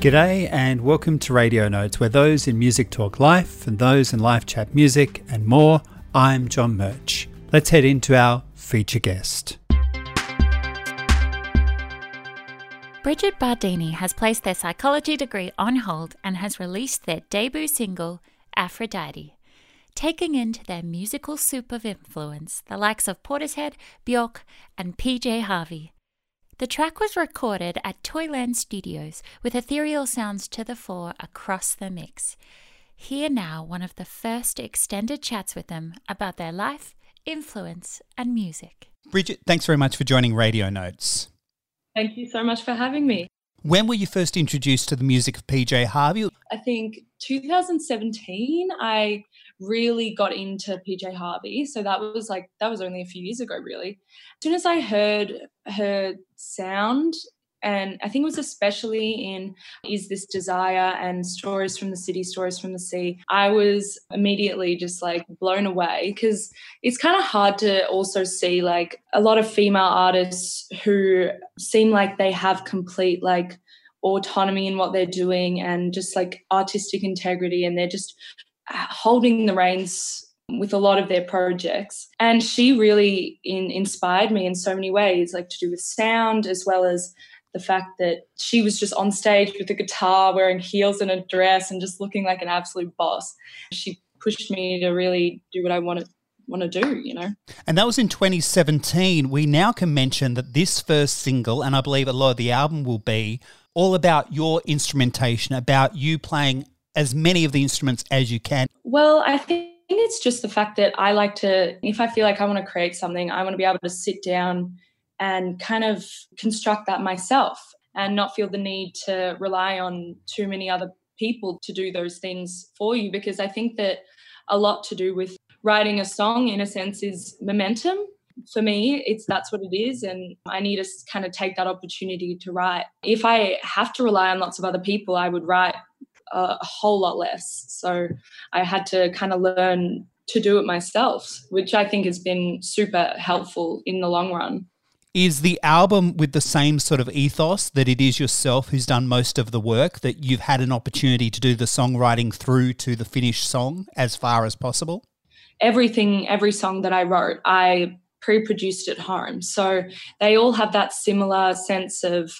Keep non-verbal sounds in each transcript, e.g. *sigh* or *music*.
G'day and welcome to Radio Notes, where those in Music Talk Life and those in Live Chat Music and more. I'm John Murch. Let's head into our feature guest. Brigitte Bardini has placed their psychology degree on hold and has released their debut single, Aphrodite, taking into their musical soup of influence the likes of Portishead, Bjork, and PJ Harvey. The track was recorded at Toyland Studios with ethereal sounds to the fore across the mix. Here now one of the first extended chats with them about their life, influence, and music. Brigitte, thanks very much for joining Radio Notes. Thank you so much for having me. When were you first introduced to the music of PJ Harvey? I think 2017, I really got into PJ Harvey. So that was like, that was only a few years ago, really. As soon as I heard her sound, and I think it was especially in Is This Desire and Stories from the City, Stories from the Sea, I was immediately just like blown away because it's kind of hard to also see like a lot of female artists who seem like they have complete like autonomy in what they're doing and just like artistic integrity and they're just holding the reins with a lot of their projects. And she really in, inspired me in so many ways, like to do with sound as well as the fact that she was just on stage with a guitar, wearing heels and a dress, and just looking like an absolute boss. She pushed me to really do what I wanted want to do, you know. And that was in 2017. We now can mention that this first single, and I believe a lot of the album will be all about your instrumentation, about you playing as many of the instruments as you can. Well, I think it's just the fact that I like to, if I feel like I want to create something, I want to be able to sit down and kind of construct that myself and not feel the need to rely on too many other people to do those things for you because I think that a lot to do with writing a song in a sense is momentum for me it's that's what it is and i need to kind of take that opportunity to write if i have to rely on lots of other people i would write a whole lot less so i had to kind of learn to do it myself which i think has been super helpful in the long run is the album with the same sort of ethos that it is yourself who's done most of the work, that you've had an opportunity to do the songwriting through to the finished song as far as possible? Everything, every song that I wrote, I pre produced at home. So they all have that similar sense of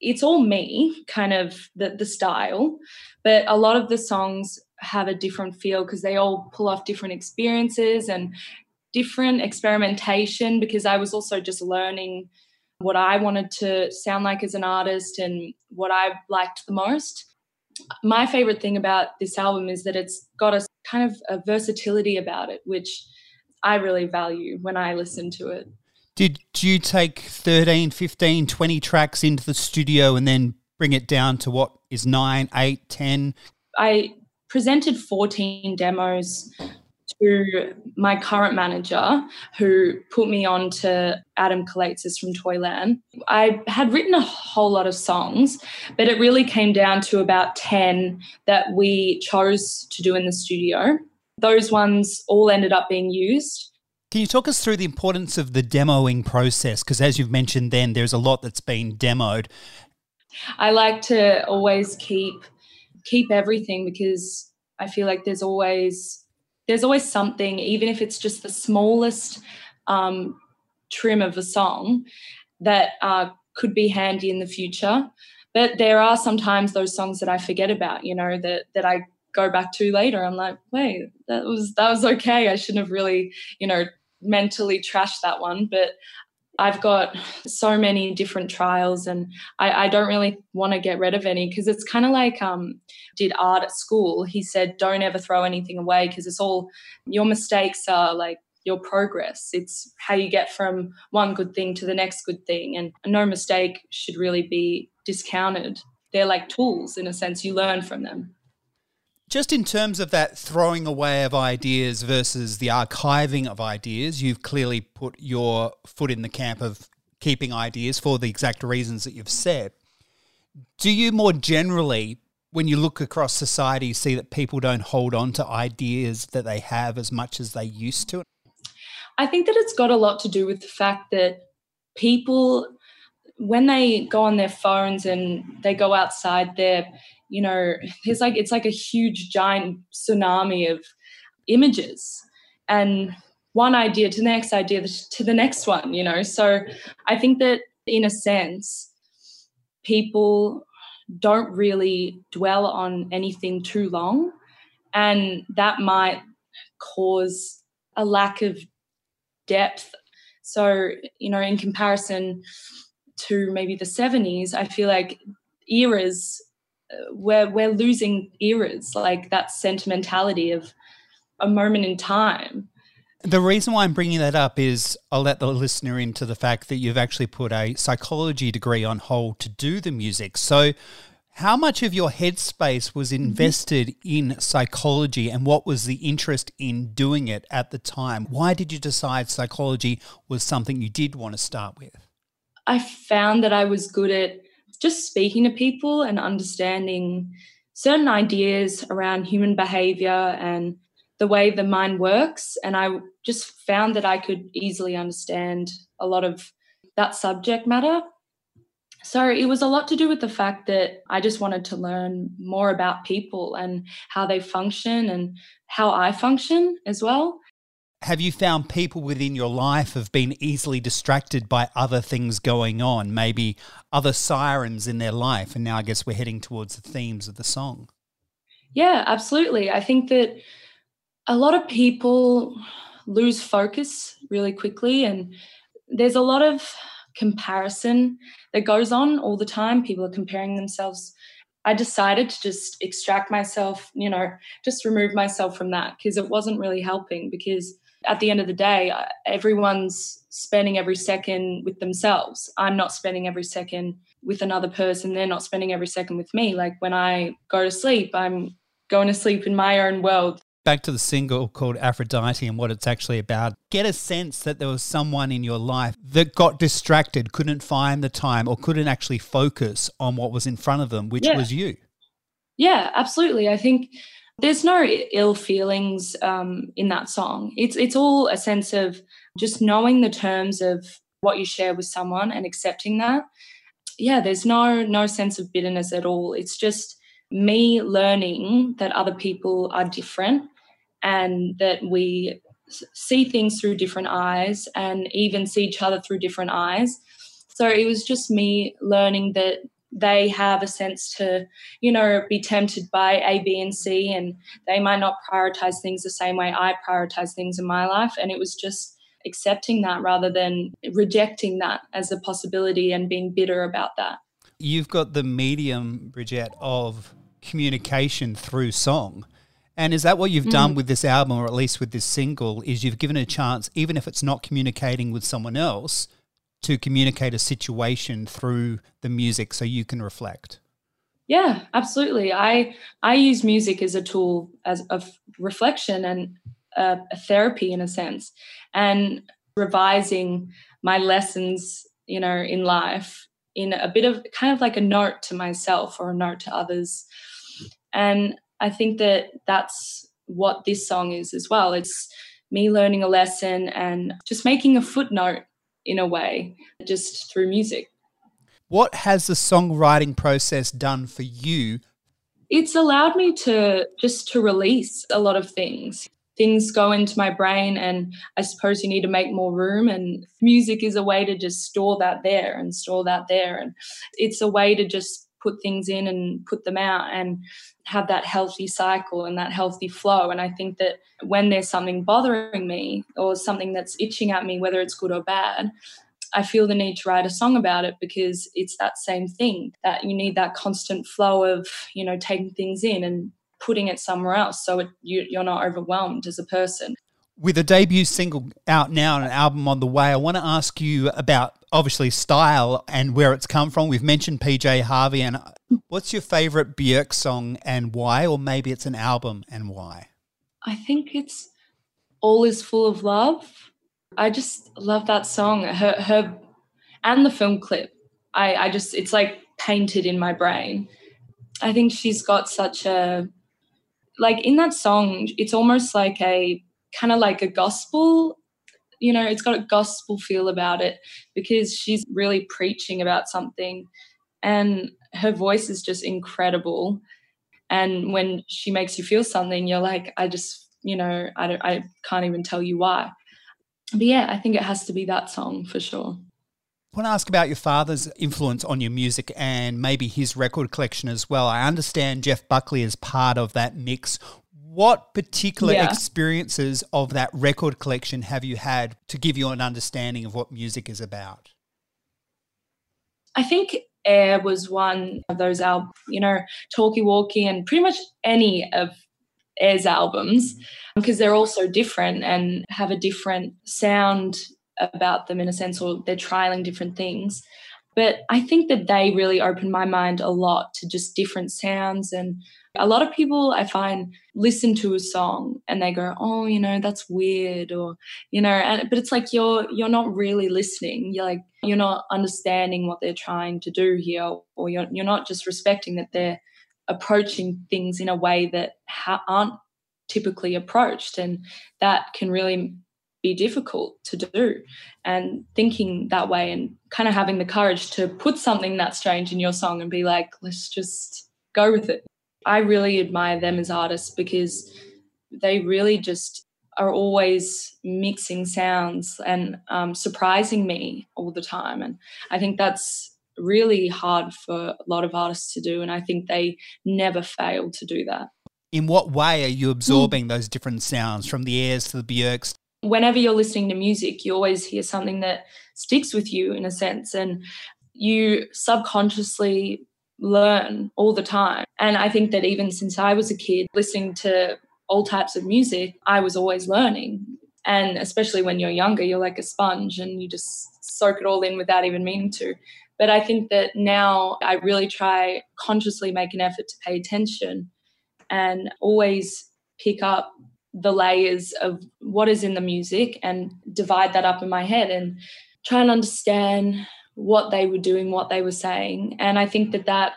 it's all me, kind of the, the style, but a lot of the songs have a different feel because they all pull off different experiences and different experimentation because I was also just learning what I wanted to sound like as an artist and what I liked the most. My favorite thing about this album is that it's got a kind of a versatility about it, which I really value when I listen to it. Did you take 13, 15, 20 tracks into the studio and then bring it down to what is 9, 8, 10? I presented 14 demos to my current manager who put me on to Adam Calaitzis from Toyland. I had written a whole lot of songs, but it really came down to about 10 that we chose to do in the studio. Those ones all ended up being used. Can you talk us through the importance of the demoing process? Because as you've mentioned, then there's a lot that's been demoed. I like to always keep keep everything because I feel like there's always there's always something, even if it's just the smallest um, trim of a song, that uh, could be handy in the future. But there are sometimes those songs that I forget about, you know, that that I go back to later. I'm like, wait, that was that was okay. I shouldn't have really, you know, mentally trashed that one. But I've got so many different trials and I, I don't really want to get rid of any because it's kind of like um did art at school. He said, don't ever throw anything away because it's all your mistakes are like your progress. It's how you get from one good thing to the next good thing. And no mistake should really be discounted. They're like tools in a sense, you learn from them. Just in terms of that throwing away of ideas versus the archiving of ideas, you've clearly put your foot in the camp of keeping ideas for the exact reasons that you've said. Do you more generally, when you look across society, see that people don't hold on to ideas that they have as much as they used to? I think that it's got a lot to do with the fact that people when they go on their phones and they go outside there, you know, there's like it's like a huge giant tsunami of images and one idea to the next idea to the next one, you know. So I think that in a sense, people don't really dwell on anything too long. And that might cause a lack of depth. So, you know, in comparison to maybe the 70s, I feel like eras, we're, we're losing eras, like that sentimentality of a moment in time. The reason why I'm bringing that up is I'll let the listener into the fact that you've actually put a psychology degree on hold to do the music. So, how much of your headspace was mm-hmm. invested in psychology and what was the interest in doing it at the time? Why did you decide psychology was something you did want to start with? I found that I was good at just speaking to people and understanding certain ideas around human behavior and the way the mind works. And I just found that I could easily understand a lot of that subject matter. So it was a lot to do with the fact that I just wanted to learn more about people and how they function and how I function as well. Have you found people within your life have been easily distracted by other things going on, maybe other sirens in their life? And now I guess we're heading towards the themes of the song. Yeah, absolutely. I think that a lot of people lose focus really quickly and there's a lot of comparison that goes on all the time people are comparing themselves i decided to just extract myself you know just remove myself from that because it wasn't really helping because at the end of the day everyone's spending every second with themselves i'm not spending every second with another person they're not spending every second with me like when i go to sleep i'm going to sleep in my own world back to the single called Aphrodite and what it's actually about, get a sense that there was someone in your life that got distracted, couldn't find the time, or couldn't actually focus on what was in front of them, which yeah. was you. Yeah, absolutely. I think there's no ill feelings um, in that song. It's it's all a sense of just knowing the terms of what you share with someone and accepting that. Yeah, there's no no sense of bitterness at all. It's just me learning that other people are different and that we see things through different eyes and even see each other through different eyes. So it was just me learning that they have a sense to, you know, be tempted by A, B, and C, and they might not prioritize things the same way I prioritize things in my life. And it was just accepting that rather than rejecting that as a possibility and being bitter about that. You've got the medium, Brigitte, of communication through song. And is that what you've mm. done with this album, or at least with this single? Is you've given a chance, even if it's not communicating with someone else, to communicate a situation through the music, so you can reflect. Yeah, absolutely. I I use music as a tool as of reflection and a, a therapy in a sense, and revising my lessons, you know, in life in a bit of kind of like a note to myself or a note to others. And I think that that's what this song is as well. It's me learning a lesson and just making a footnote in a way, just through music. What has the songwriting process done for you? It's allowed me to just to release a lot of things. Things go into my brain and I suppose you need to make more room and music is a way to just store that there and store that there and it's a way to just put things in and put them out and have that healthy cycle and that healthy flow. And I think that when there's something bothering me or something that's itching at me, whether it's good or bad, I feel the need to write a song about it because it's that same thing that you need that constant flow of, you know, taking things in and putting it somewhere else so it, you, you're not overwhelmed as a person. With a debut single out now and an album on the way, I want to ask you about obviously style and where it's come from. We've mentioned PJ Harvey, and uh, what's your favorite Björk song and why? Or maybe it's an album and why? I think it's All Is Full of Love. I just love that song. Her, her and the film clip. I, I just, it's like painted in my brain. I think she's got such a, like in that song, it's almost like a kind of like a gospel you know, it's got a gospel feel about it because she's really preaching about something and her voice is just incredible. And when she makes you feel something, you're like, I just, you know, I don't, I can't even tell you why. But yeah, I think it has to be that song for sure. I want to ask about your father's influence on your music and maybe his record collection as well. I understand Jeff Buckley is part of that mix. What particular yeah. experiences of that record collection have you had to give you an understanding of what music is about? I think Air was one of those albums, you know, Talkie Walkie and pretty much any of Air's albums because mm-hmm. they're all so different and have a different sound about them in a sense, or they're trialing different things. But I think that they really opened my mind a lot to just different sounds and a lot of people I find listen to a song and they go, "Oh, you know, that's weird," or you know, and but it's like you're you're not really listening. You're like you're not understanding what they're trying to do here, or you're you're not just respecting that they're approaching things in a way that ha- aren't typically approached, and that can really be difficult to do. And thinking that way and kind of having the courage to put something that strange in your song and be like, let's just go with it. I really admire them as artists because they really just are always mixing sounds and um, surprising me all the time. And I think that's really hard for a lot of artists to do. And I think they never fail to do that. In what way are you absorbing mm. those different sounds from the airs to the Björks? Whenever you're listening to music, you always hear something that sticks with you in a sense. And you subconsciously learn all the time. And I think that even since I was a kid, listening to all types of music, I was always learning. And especially when you're younger, you're like a sponge and you just soak it all in without even meaning to. But I think that now I really try consciously make an effort to pay attention and always pick up the layers of what is in the music and divide that up in my head and try and understand what they were doing, what they were saying. And I think that that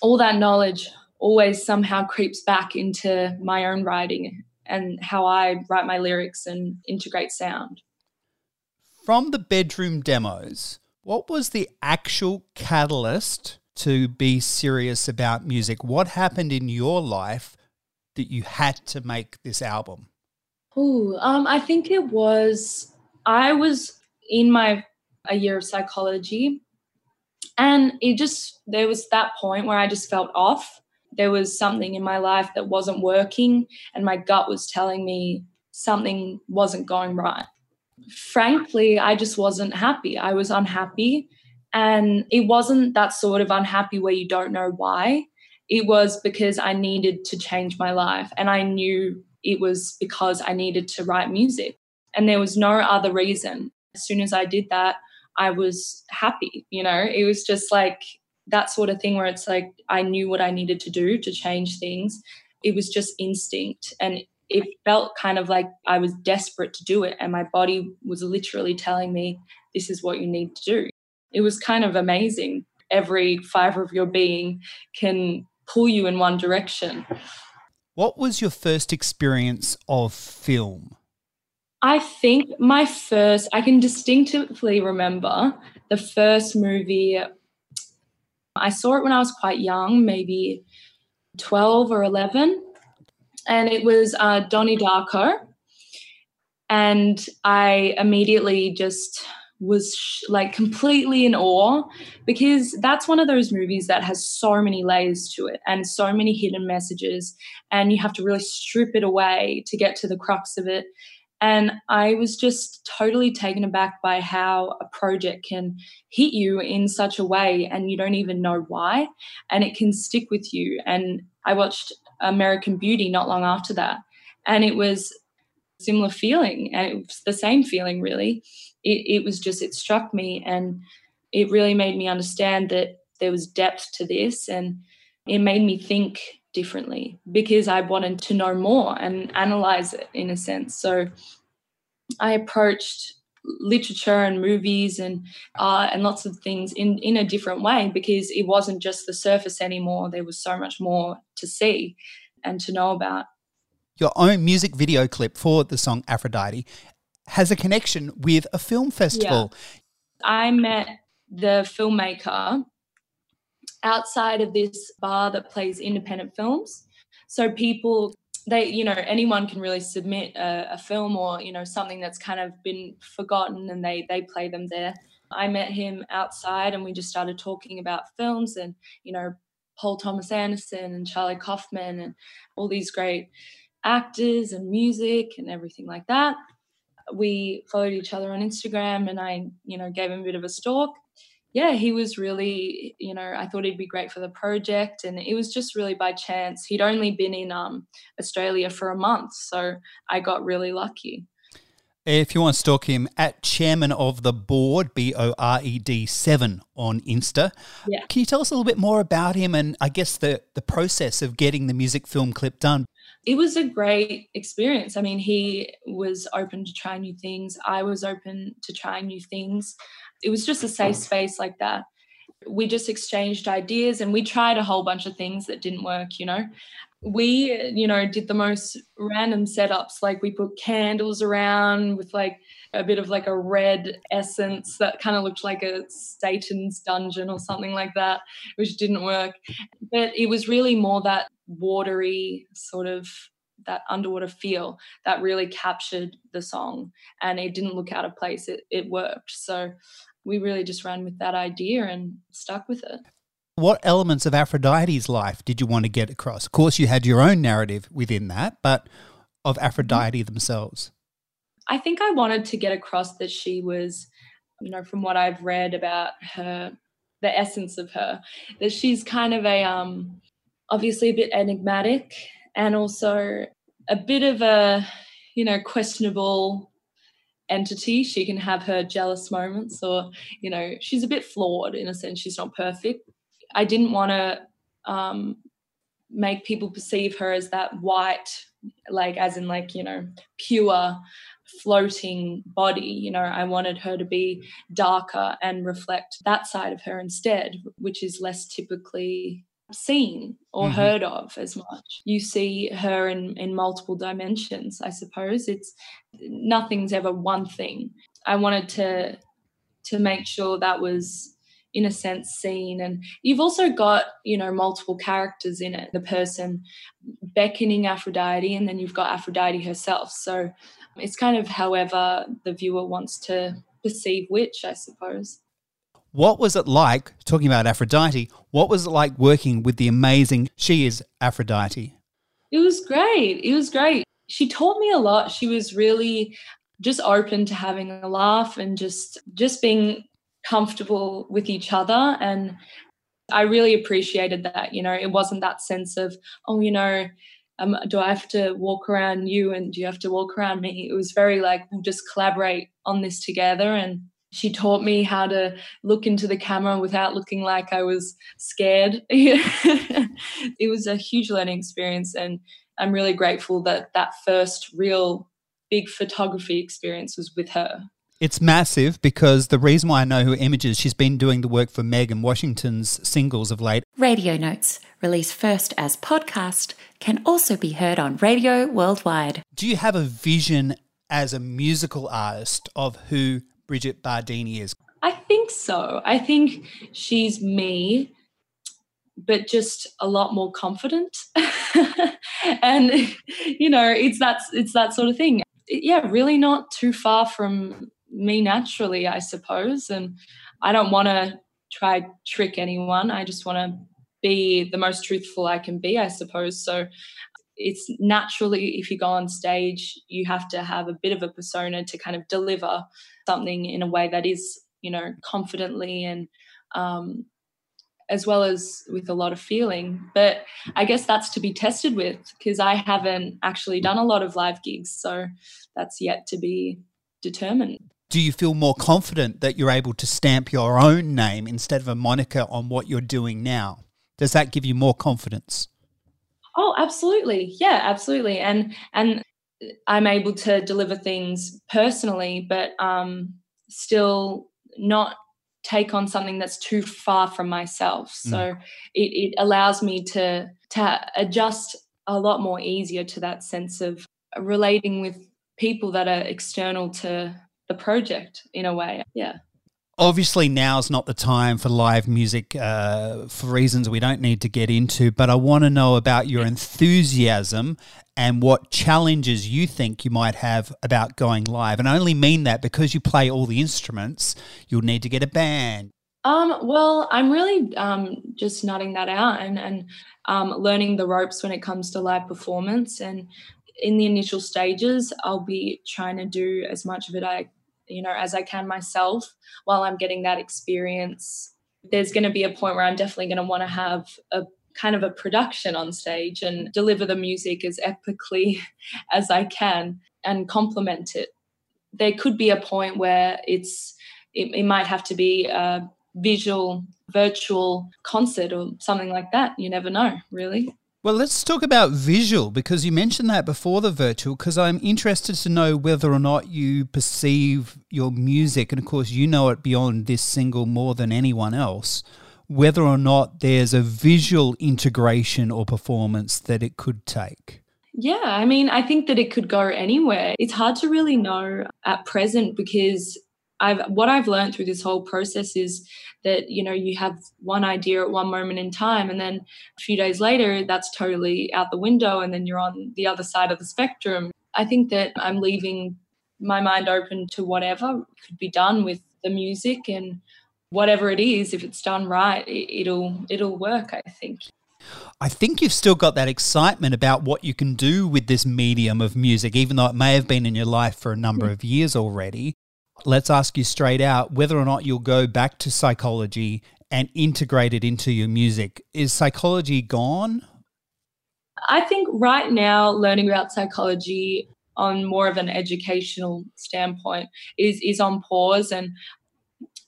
all that knowledge always somehow creeps back into my own writing and how I write my lyrics and integrate sound. From the bedroom demos, what was the actual catalyst to be serious about music? What happened in your life that you had to make this album? Oh, um, I think it was I was in my a year of psychology. And it just, there was that point where I just felt off. There was something in my life that wasn't working, and my gut was telling me something wasn't going right. Frankly, I just wasn't happy. I was unhappy. And it wasn't that sort of unhappy where you don't know why. It was because I needed to change my life. And I knew it was because I needed to write music. And there was no other reason. As soon as I did that, I was happy. You know, it was just like that sort of thing where it's like I knew what I needed to do to change things. It was just instinct. And it felt kind of like I was desperate to do it. And my body was literally telling me, this is what you need to do. It was kind of amazing. Every fiber of your being can pull you in one direction. What was your first experience of film? I think my first, I can distinctively remember the first movie. I saw it when I was quite young, maybe 12 or 11. And it was uh, Donnie Darko. And I immediately just was sh- like completely in awe because that's one of those movies that has so many layers to it and so many hidden messages. And you have to really strip it away to get to the crux of it. And I was just totally taken aback by how a project can hit you in such a way and you don't even know why. And it can stick with you. And I watched American Beauty not long after that. And it was similar feeling. And it was the same feeling, really. It, it was just, it struck me. And it really made me understand that there was depth to this. And it made me think differently because I wanted to know more and analyze it in a sense. So I approached literature and movies and art and lots of things in in a different way because it wasn't just the surface anymore there was so much more to see and to know about your own music video clip for the song Aphrodite has a connection with a film festival. Yeah. I met the filmmaker outside of this bar that plays independent films. So people they you know anyone can really submit a, a, film or you know something that's kind of been forgotten and they they play them there i met him outside and we just started talking about films and you know paul thomas anderson and charlie kaufman and all these great actors and music and everything like that we followed each other on instagram and i you know gave him a bit of a stalk yeah, he was really, you know, I thought he'd be great for the project. And it was just really by chance. He'd only been in um, Australia for a month. So I got really lucky. If you want to stalk him, at chairman of the board, B O R E D 7 on Insta. Yeah. Can you tell us a little bit more about him and I guess the, the process of getting the music film clip done? It was a great experience. I mean, he was open to try new things. I was open to trying new things it was just a safe space like that. We just exchanged ideas and we tried a whole bunch of things that didn't work, you know. We, you know, did the most random setups. Like we put candles around with like a bit of like a red essence that kind of looked like a Satan's dungeon or something like that, which didn't work. But it was really more that watery sort of that underwater feel that really captured the song and it didn't look out of place it, it worked so we really just ran with that idea and stuck with it. What elements of Aphrodite's life did you want to get across? Of course, you had your own narrative within that, but of Aphrodite mm-hmm. themselves. I think I wanted to get across that she was, you know, from what I've read about her, the essence of her, that she's kind of a, um, obviously a bit enigmatic and also a bit of a, you know, questionable entity. She can have her jealous moments, or, you know, she's a bit flawed in a sense. She's not perfect. I didn't want to um, make people perceive her as that white, like, as in, like, you know, pure floating body. You know, I wanted her to be darker and reflect that side of her instead, which is less typically seen or mm-hmm. heard of as much. You see her in, in multiple dimensions, I suppose. It's nothing's ever one thing. I wanted to to make sure that was in a sense seen and you've also got you know multiple characters in it the person beckoning aphrodite and then you've got aphrodite herself so it's kind of however the viewer wants to perceive which i suppose what was it like, talking about Aphrodite, what was it like working with the amazing, she is Aphrodite? It was great. It was great. She taught me a lot. She was really just open to having a laugh and just just being comfortable with each other and I really appreciated that. You know, it wasn't that sense of, oh, you know, um, do I have to walk around you and do you have to walk around me? It was very like, we'll just collaborate on this together and she taught me how to look into the camera without looking like I was scared. *laughs* it was a huge learning experience, and I'm really grateful that that first real big photography experience was with her. It's massive because the reason why I know who images, she's been doing the work for Megan Washington's singles of late. Radio Notes, released first as podcast, can also be heard on radio worldwide. Do you have a vision as a musical artist of who Brigitte Bardini is? I think so. I think she's me, but just a lot more confident. *laughs* and you know, it's that it's that sort of thing. Yeah, really not too far from me naturally, I suppose. And I don't want to try trick anyone. I just want to be the most truthful I can be, I suppose. So it's naturally if you go on stage you have to have a bit of a persona to kind of deliver something in a way that is you know confidently and um, as well as with a lot of feeling. But i guess that's to be tested with because i haven't actually done a lot of live gigs so that's yet to be determined. Do you feel more confident that you're able to stamp your own name instead of a moniker on what you're doing now? Does that give you more confidence Oh, absolutely. Yeah, absolutely. And and I'm able to deliver things personally, but um, still not take on something that's too far from myself. Mm. So mm. it, it allows me to to adjust a lot more easier to that sense of relating with people that are external to the project in a way. Yeah. Obviously, now's not the time for live music uh, for reasons we don't need to get into, but I want to know about your enthusiasm and what challenges you think you might have about going live. And I only mean that because you play all the instruments, you'll need to get a band. Um, well, I'm really um, just nutting that out and, and um, learning the ropes when it comes to live performance. And in the initial stages, I'll be trying to do as much of it I, you know, as I can myself while I'm getting that experience. There's going to be a point where I'm definitely going to want to have a kind of a production on stage and deliver the music as epically *laughs* as I can and complement it. There could be a point where it's it, it might have to be a visual virtual concert or something like that. You never know, really. Well, let's talk about visual because you mentioned that before the virtual. Because I'm interested to know whether or not you perceive your music, and of course, you know it beyond this single more than anyone else, whether or not there's a visual integration or performance that it could take. Yeah, I mean, I think that it could go anywhere. It's hard to really know at present because I've what I've learned through this whole process is that you know you have one idea at one moment in time and then a few days later that's totally out the window and then you're on the other side of the spectrum. I think that I'm leaving my mind open to whatever could be done with the music and whatever it is if it's done right it'll it'll work I think. I think you've still got that excitement about what you can do with this medium of music, even though it may have been in your life for a number hmm. of years already let's ask you straight out whether or not you'll go back to psychology and integrate it into your music. Is psychology gone? I think right now, learning about psychology on more of an educational standpoint is is on pause and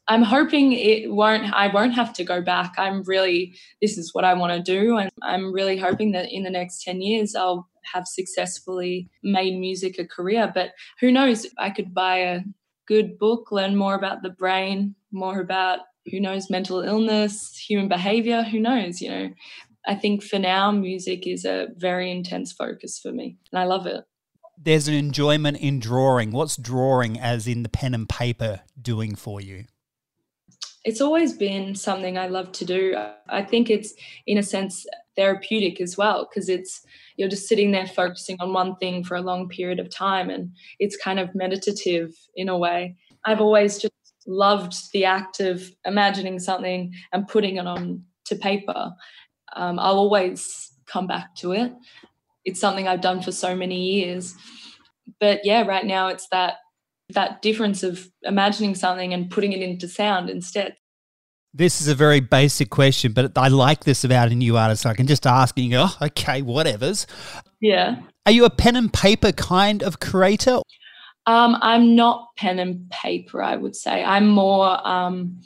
I'm hoping it won't I won't have to go back. I'm really this is what I want to do and I'm really hoping that in the next 10 years I'll have successfully made music a career but who knows I could buy a good book, learn more about the brain, more about who knows mental illness, human behavior, who knows, you know. I think for now, music is a very intense focus for me, and I love it. There's an enjoyment in drawing. What's drawing, as in the pen and paper, doing for you? It's always been something I love to do. I think it's, in a sense, therapeutic as well, because it's you're just sitting there focusing on one thing for a long period of time and it's kind of meditative in a way. I've always just loved the act of imagining something and putting it on to paper. Um, i'll always come back to it. It's something i've done for so many years. But yeah right now it's that that difference of imagining something and putting it into sound instead this is a very basic question, but I like this about a new artist. I can just ask and you go, oh, okay, whatever's. Yeah. Are you a pen and paper kind of creator? Um, I'm not pen and paper, I would say. I'm more, um,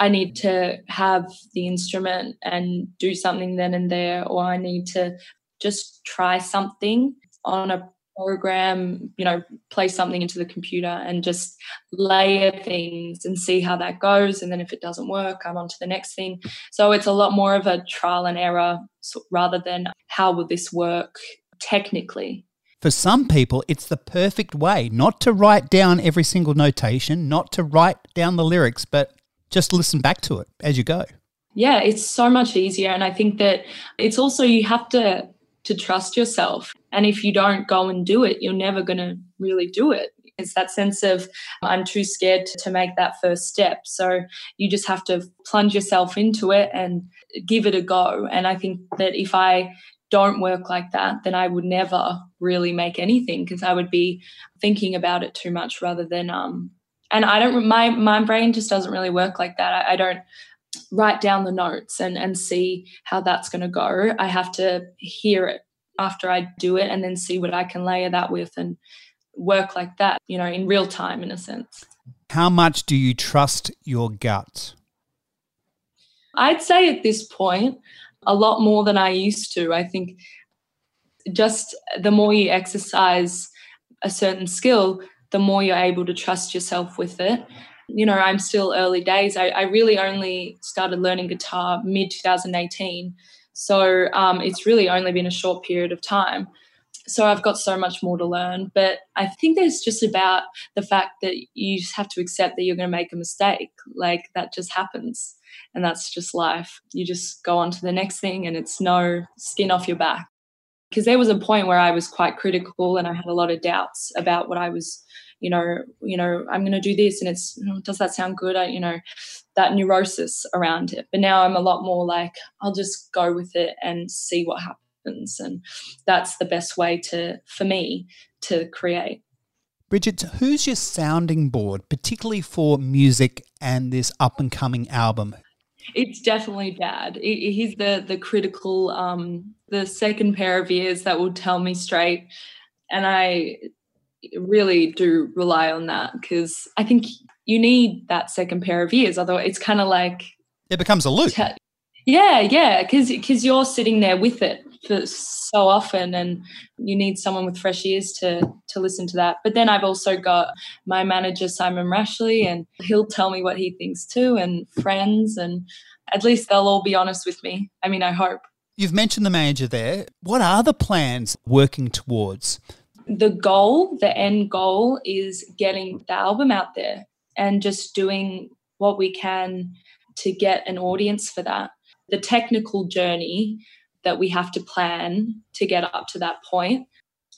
I need to have the instrument and do something then and there, or I need to just try something on a program, you know, play something into the computer and just layer things and see how that goes. And then if it doesn't work, I'm on to the next thing. So it's a lot more of a trial and error rather than how will this work technically. For some people, it's the perfect way not to write down every single notation, not to write down the lyrics, but just listen back to it as you go. Yeah, it's so much easier. And I think that it's also, you have to to trust yourself. And if you don't go and do it, you're never going to really do it. It's that sense of, I'm too scared to make that first step. So you just have to plunge yourself into it and give it a go. And I think that if I don't work like that, then I would never really make anything because I would be thinking about it too much rather than, um, and I don't, my, my brain just doesn't really work like that. I, I don't, write down the notes and and see how that's going to go i have to hear it after i do it and then see what i can layer that with and work like that you know in real time in a sense how much do you trust your gut i'd say at this point a lot more than i used to i think just the more you exercise a certain skill the more you're able to trust yourself with it you know, I'm still early days. I, I really only started learning guitar mid 2018. So um, it's really only been a short period of time. so I've got so much more to learn. But I think there's just about the fact that you just have to accept that you're going to make a mistake. Like that just happens. And that's just life. You just go on to the next thing and it's no skin off your back. Because there was a point where I was quite critical and I had a lot of doubts about what I was, you know, you know, I'm going to do this and it's, does that sound good? I, you know, that neurosis around it. But now I'm a lot more like, I'll just go with it and see what happens and that's the best way to for me to create Brigitte, who's your sounding board, particularly for music and this up and coming album? It's definitely Dad. He's the the critical, um, the second pair of ears that will tell me straight, and I really do rely on that because I think you need that second pair of ears. Otherwise, it's kind of like it becomes a loop. Te- yeah, yeah, because because you're sitting there with it for so often and you need someone with fresh ears to to listen to that. But then i've also got my manager simon rashley and he'll tell me what he thinks too and friends and at least they'll all be honest with me. I mean i hope. You've mentioned the manager there. What are the plans working towards? The goal the end goal is getting the album out there and just doing what we can to get an audience for that the technical journey that we have to plan to get up to that point.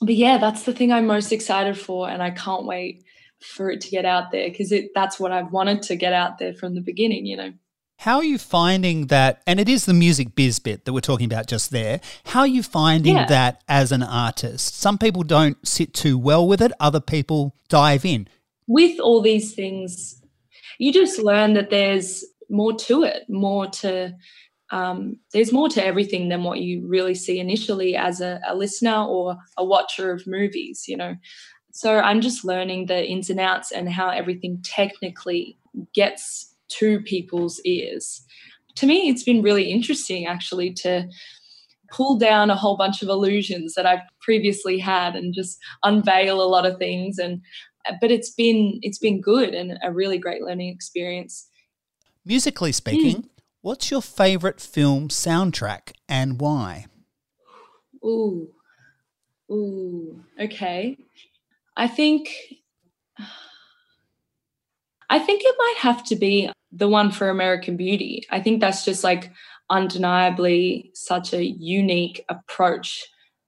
But yeah, that's the thing I'm most excited for, and I can't wait for it to get out there because that's what I've wanted to get out there from the beginning, you know. How are you finding that? And it is the music biz bit that we're talking about just there. How are you finding yeah. that as an artist? Some people don't sit too well with it, other people dive in. With all these things, you just learn that there's more to it, more to um, there's more to everything than what you really see initially as a, a listener or a watcher of movies, you know. So I'm just learning the ins and outs and how everything technically gets to people's ears. To me, it's been really interesting actually to pull down a whole bunch of illusions that I've previously had and just unveil a lot of things and but it's been it's been good and a really great learning experience. Musically speaking, mm. What's your favourite film soundtrack and why? Ooh, ooh, okay. I think, I think it might have to be the one for American Beauty. I think that's just like undeniably such a unique approach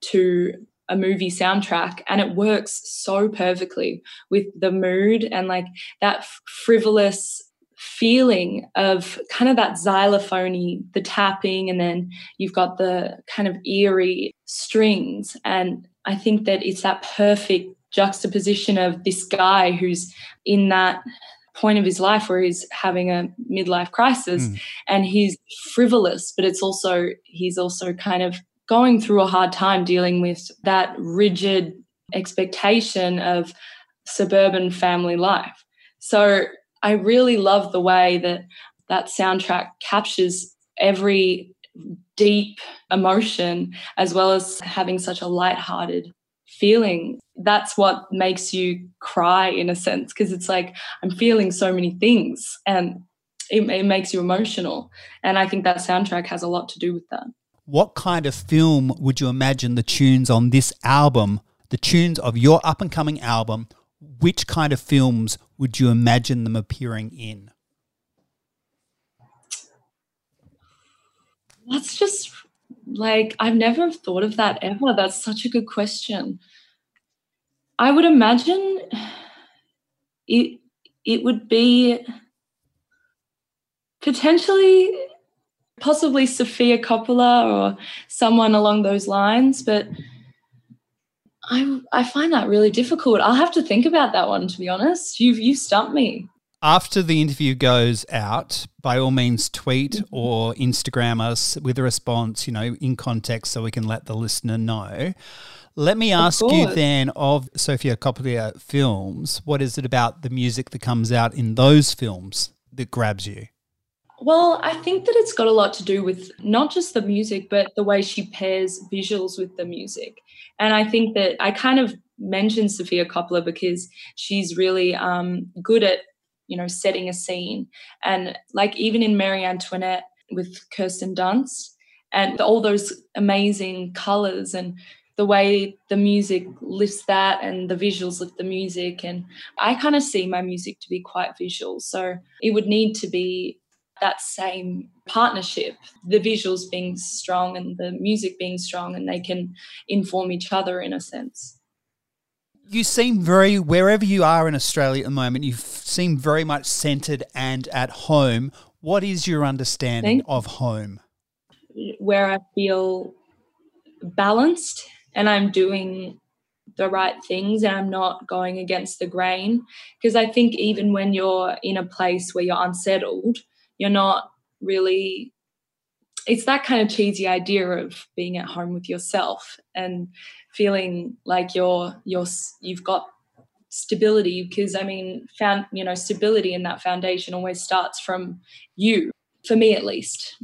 to a movie soundtrack and it works so perfectly with the mood and like that frivolous feeling of kind of that xylophony, the tapping, and then you've got the kind of eerie strings. And I think that it's that perfect juxtaposition of this guy who's in that point of his life where he's having a midlife crisis mm. and he's frivolous, but it's also, he's also kind of going through a hard time dealing with that rigid expectation of suburban family life. So I really love the way that that soundtrack captures every deep emotion as well as having such a light-hearted feeling. That's what makes you cry in a sense because it's like I'm feeling so many things and it, it makes you emotional. And I think that soundtrack has a lot to do with that. What kind of film would you imagine the tunes on this album, the tunes of your up and coming album, which kind of films would you imagine them appearing in? That's just like I've never thought of that ever. That's such a good question. I would imagine it it would be potentially possibly Sofia Coppola or someone along those lines, but I I find that really difficult. I'll have to think about that one to be honest. You've you stumped me. After the interview goes out, by all means tweet mm-hmm. or Instagram us with a response, you know, in context so we can let the listener know. Let me ask you then of Sofia Coppola films, what is it about the music that comes out in those films that grabs you? Well, I think that it's got a lot to do with not just the music, but the way she pairs visuals with the music. And I think that I kind of mentioned Sofia Coppola because she's really um, good at, you know, setting a scene. And like even in Marie Antoinette with Kirsten Dunst and all those amazing colors and the way the music lifts that and the visuals lift the music. And I kind of see my music to be quite visual. So it would need to be that same partnership, the visuals being strong and the music being strong, and they can inform each other in a sense. You seem very, wherever you are in Australia at the moment, you seem very much centered and at home. What is your understanding of home? Where I feel balanced and I'm doing the right things and I'm not going against the grain. Because I think even when you're in a place where you're unsettled, you're not really it's that kind of cheesy idea of being at home with yourself and feeling like you're you're you've got stability because i mean found you know stability in that foundation always starts from you for me at least.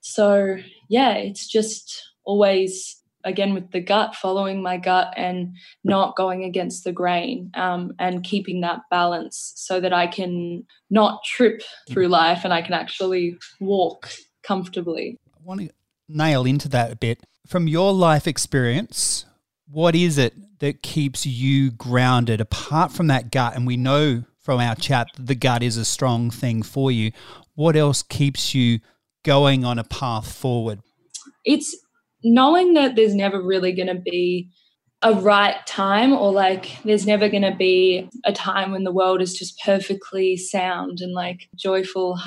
So yeah it's just always again with the gut, following my gut and not going against the grain um, and keeping that balance so that I can not trip through life and I can actually walk comfortably. I want to nail into that a bit. From your life experience, what is it that keeps you grounded apart from that gut? And we know from our chat that the gut is a strong thing for you. What else keeps you going on a path forward? It's knowing that there's never really going to be a right time or like there's never going to be a time when the world is just perfectly sound and like joyful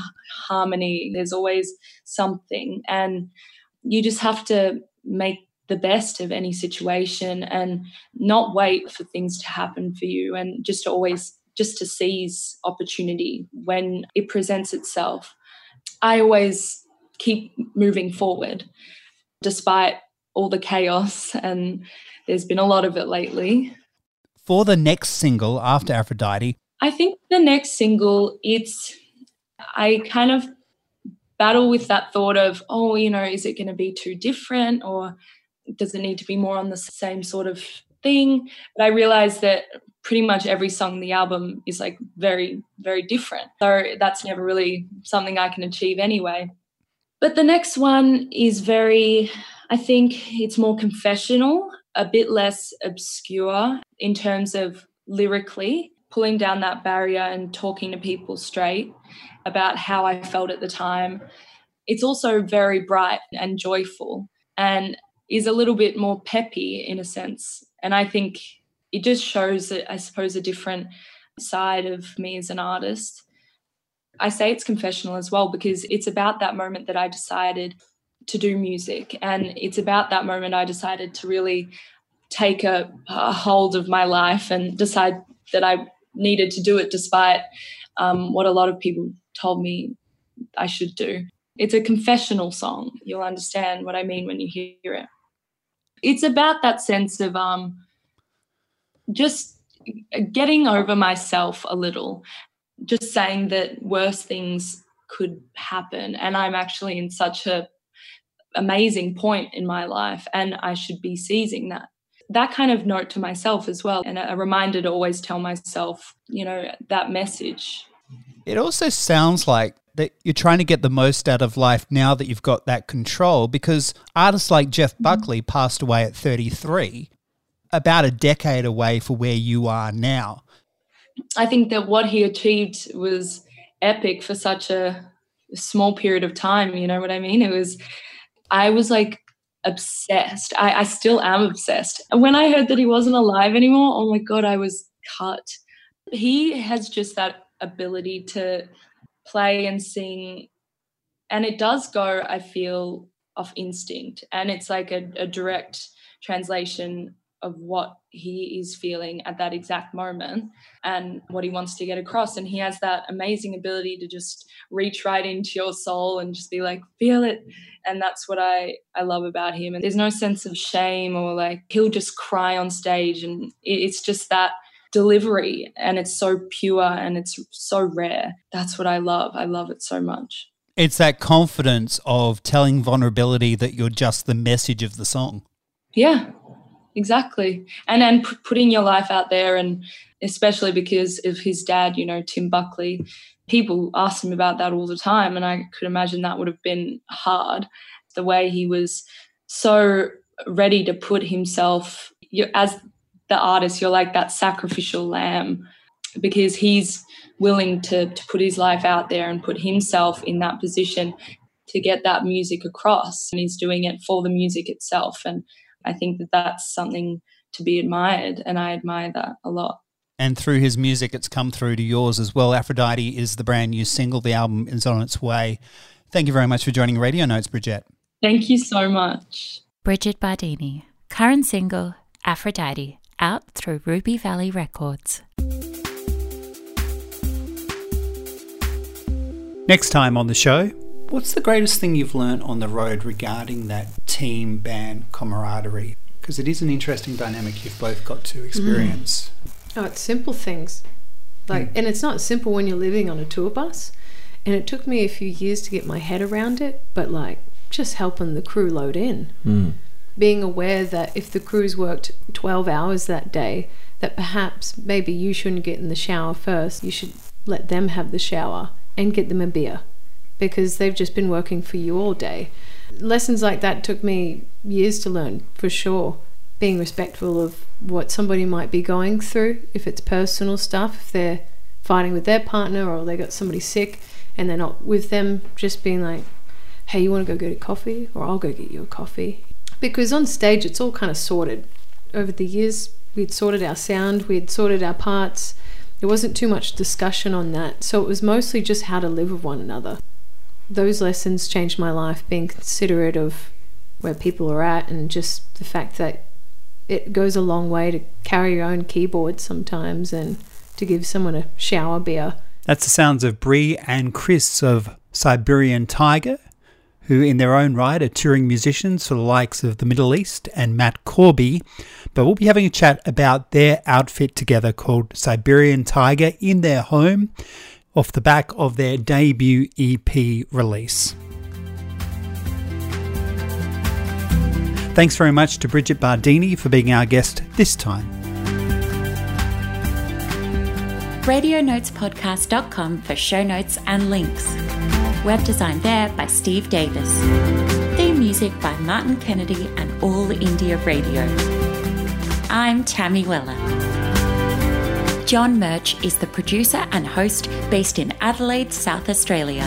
harmony there's always something. And you just have to make the best of any situation and not wait for things to happen for you and just to always just to seize opportunity when it presents itself. I always keep moving forward despite all the chaos, and there's been a lot of it lately. For the next single after Aphrodite, I think the next single, it's, I kind of battle with that thought of, oh, you know, is it going to be too different or does it need to be more on the same sort of thing? But I realized that pretty much every song in the album is like very, very different. So that's never really something I can achieve anyway. But the next one is very, I think it's more confessional, a bit less obscure in terms of lyrically, pulling down that barrier and talking to people straight about how I felt at the time. It's also very bright and joyful and is a little bit more peppy in a sense. And I think it just shows, I suppose, a different side of me as an artist. I say it's confessional as well because it's about that moment that I decided to do music. And it's about that moment I decided to really take a, a hold of my life and decide that I needed to do it despite um, what a lot of people told me I should do. It's a confessional song. You'll understand what I mean when you hear it. It's about that sense of um, just getting over myself a little just saying that worse things could happen. And i'm actually in such a amazing point in my life and i should be seizing that. That kind of note to myself as well and a reminder to always tell myself you know that message. It also sounds like that you're trying to get the most out of life now that you've got that control because artists like Jeff mm-hmm. Buckley passed away at 33 about a decade away for where you are now I think that what he achieved was epic for such a small period of time. You know what I mean? It was, I was like obsessed. I, I still am obsessed. And when I heard that he wasn't alive anymore, oh my God, I was cut. He has just that ability to play and sing. And it does go, I feel, off instinct. And it's like a, a direct translation of what he is feeling at that exact moment and what he wants to get across. And he has that amazing ability to just reach right into your soul and just be like, feel it. And that's what I, I love about him. And there's no sense of shame or like he'll just cry on stage. And it's just that delivery and it's so pure and it's so rare. That's what I love. I love it so much. It's that confidence of telling vulnerability that you're just the message of the song. Yeah, exactly. And then p- putting your life out there and especially because of his dad you know tim buckley people asked him about that all the time and i could imagine that would have been hard the way he was so ready to put himself as the artist you're like that sacrificial lamb because he's willing to, to put his life out there and put himself in that position to get that music across and he's doing it for the music itself and i think that that's something to be admired and i admire that a lot. And through his music it's come through to yours as well. Aphrodite is the brand new single. The album is on its way. Thank you very much for joining radio notes Brigitte. Thank you so much. Brigitte Bardini current single aphrodite out through ruby valley records. Next time on the show, what's the greatest thing you've learned on the road regarding that team band camaraderie? Because it is an interesting dynamic you've both got to experience. Mm. Oh, it's simple things. Like, mm. and it's not simple when you're living on a tour bus. And it took me a few years to get my head around it, but like just helping the crew load in. Mm. Being aware that if the crew's worked 12 hours that day, that perhaps maybe you shouldn't get in the shower first. You should let them have the shower and get them a beer because they've just been working for you all day. Lessons like that took me years to learn, for sure. Being respectful of what somebody might be going through, if it's personal stuff, if they're fighting with their partner or they got somebody sick and they're not with them, just being like, hey, you want to go get a coffee? Or I'll go get you a coffee. Because on stage, it's all kind of sorted. Over the years, we'd sorted our sound, we'd sorted our parts, there wasn't too much discussion on that, so it was mostly just how to live with one another. Those lessons changed my life, being considerate of where people are at and just the fact that it goes a long way to carry your own keyboard sometimes and to give someone a shower beer. That's the sounds of Bree and Chris of Siberian Tiger, who in their own right are touring musicians for the likes of the Middle East and Matt Corby. But we'll be having a chat about their outfit together called Siberian Tiger in their home off the back of their debut EP release. Thanks very much to Brigitte Bardini for being our guest this time. RadioNotesPodcast.com for show notes and links. Web design there by Steve Davis. Theme music by Martin Kennedy and All India Radio. I'm Tammy Weller. John Murch is the producer and host based in Adelaide, South Australia.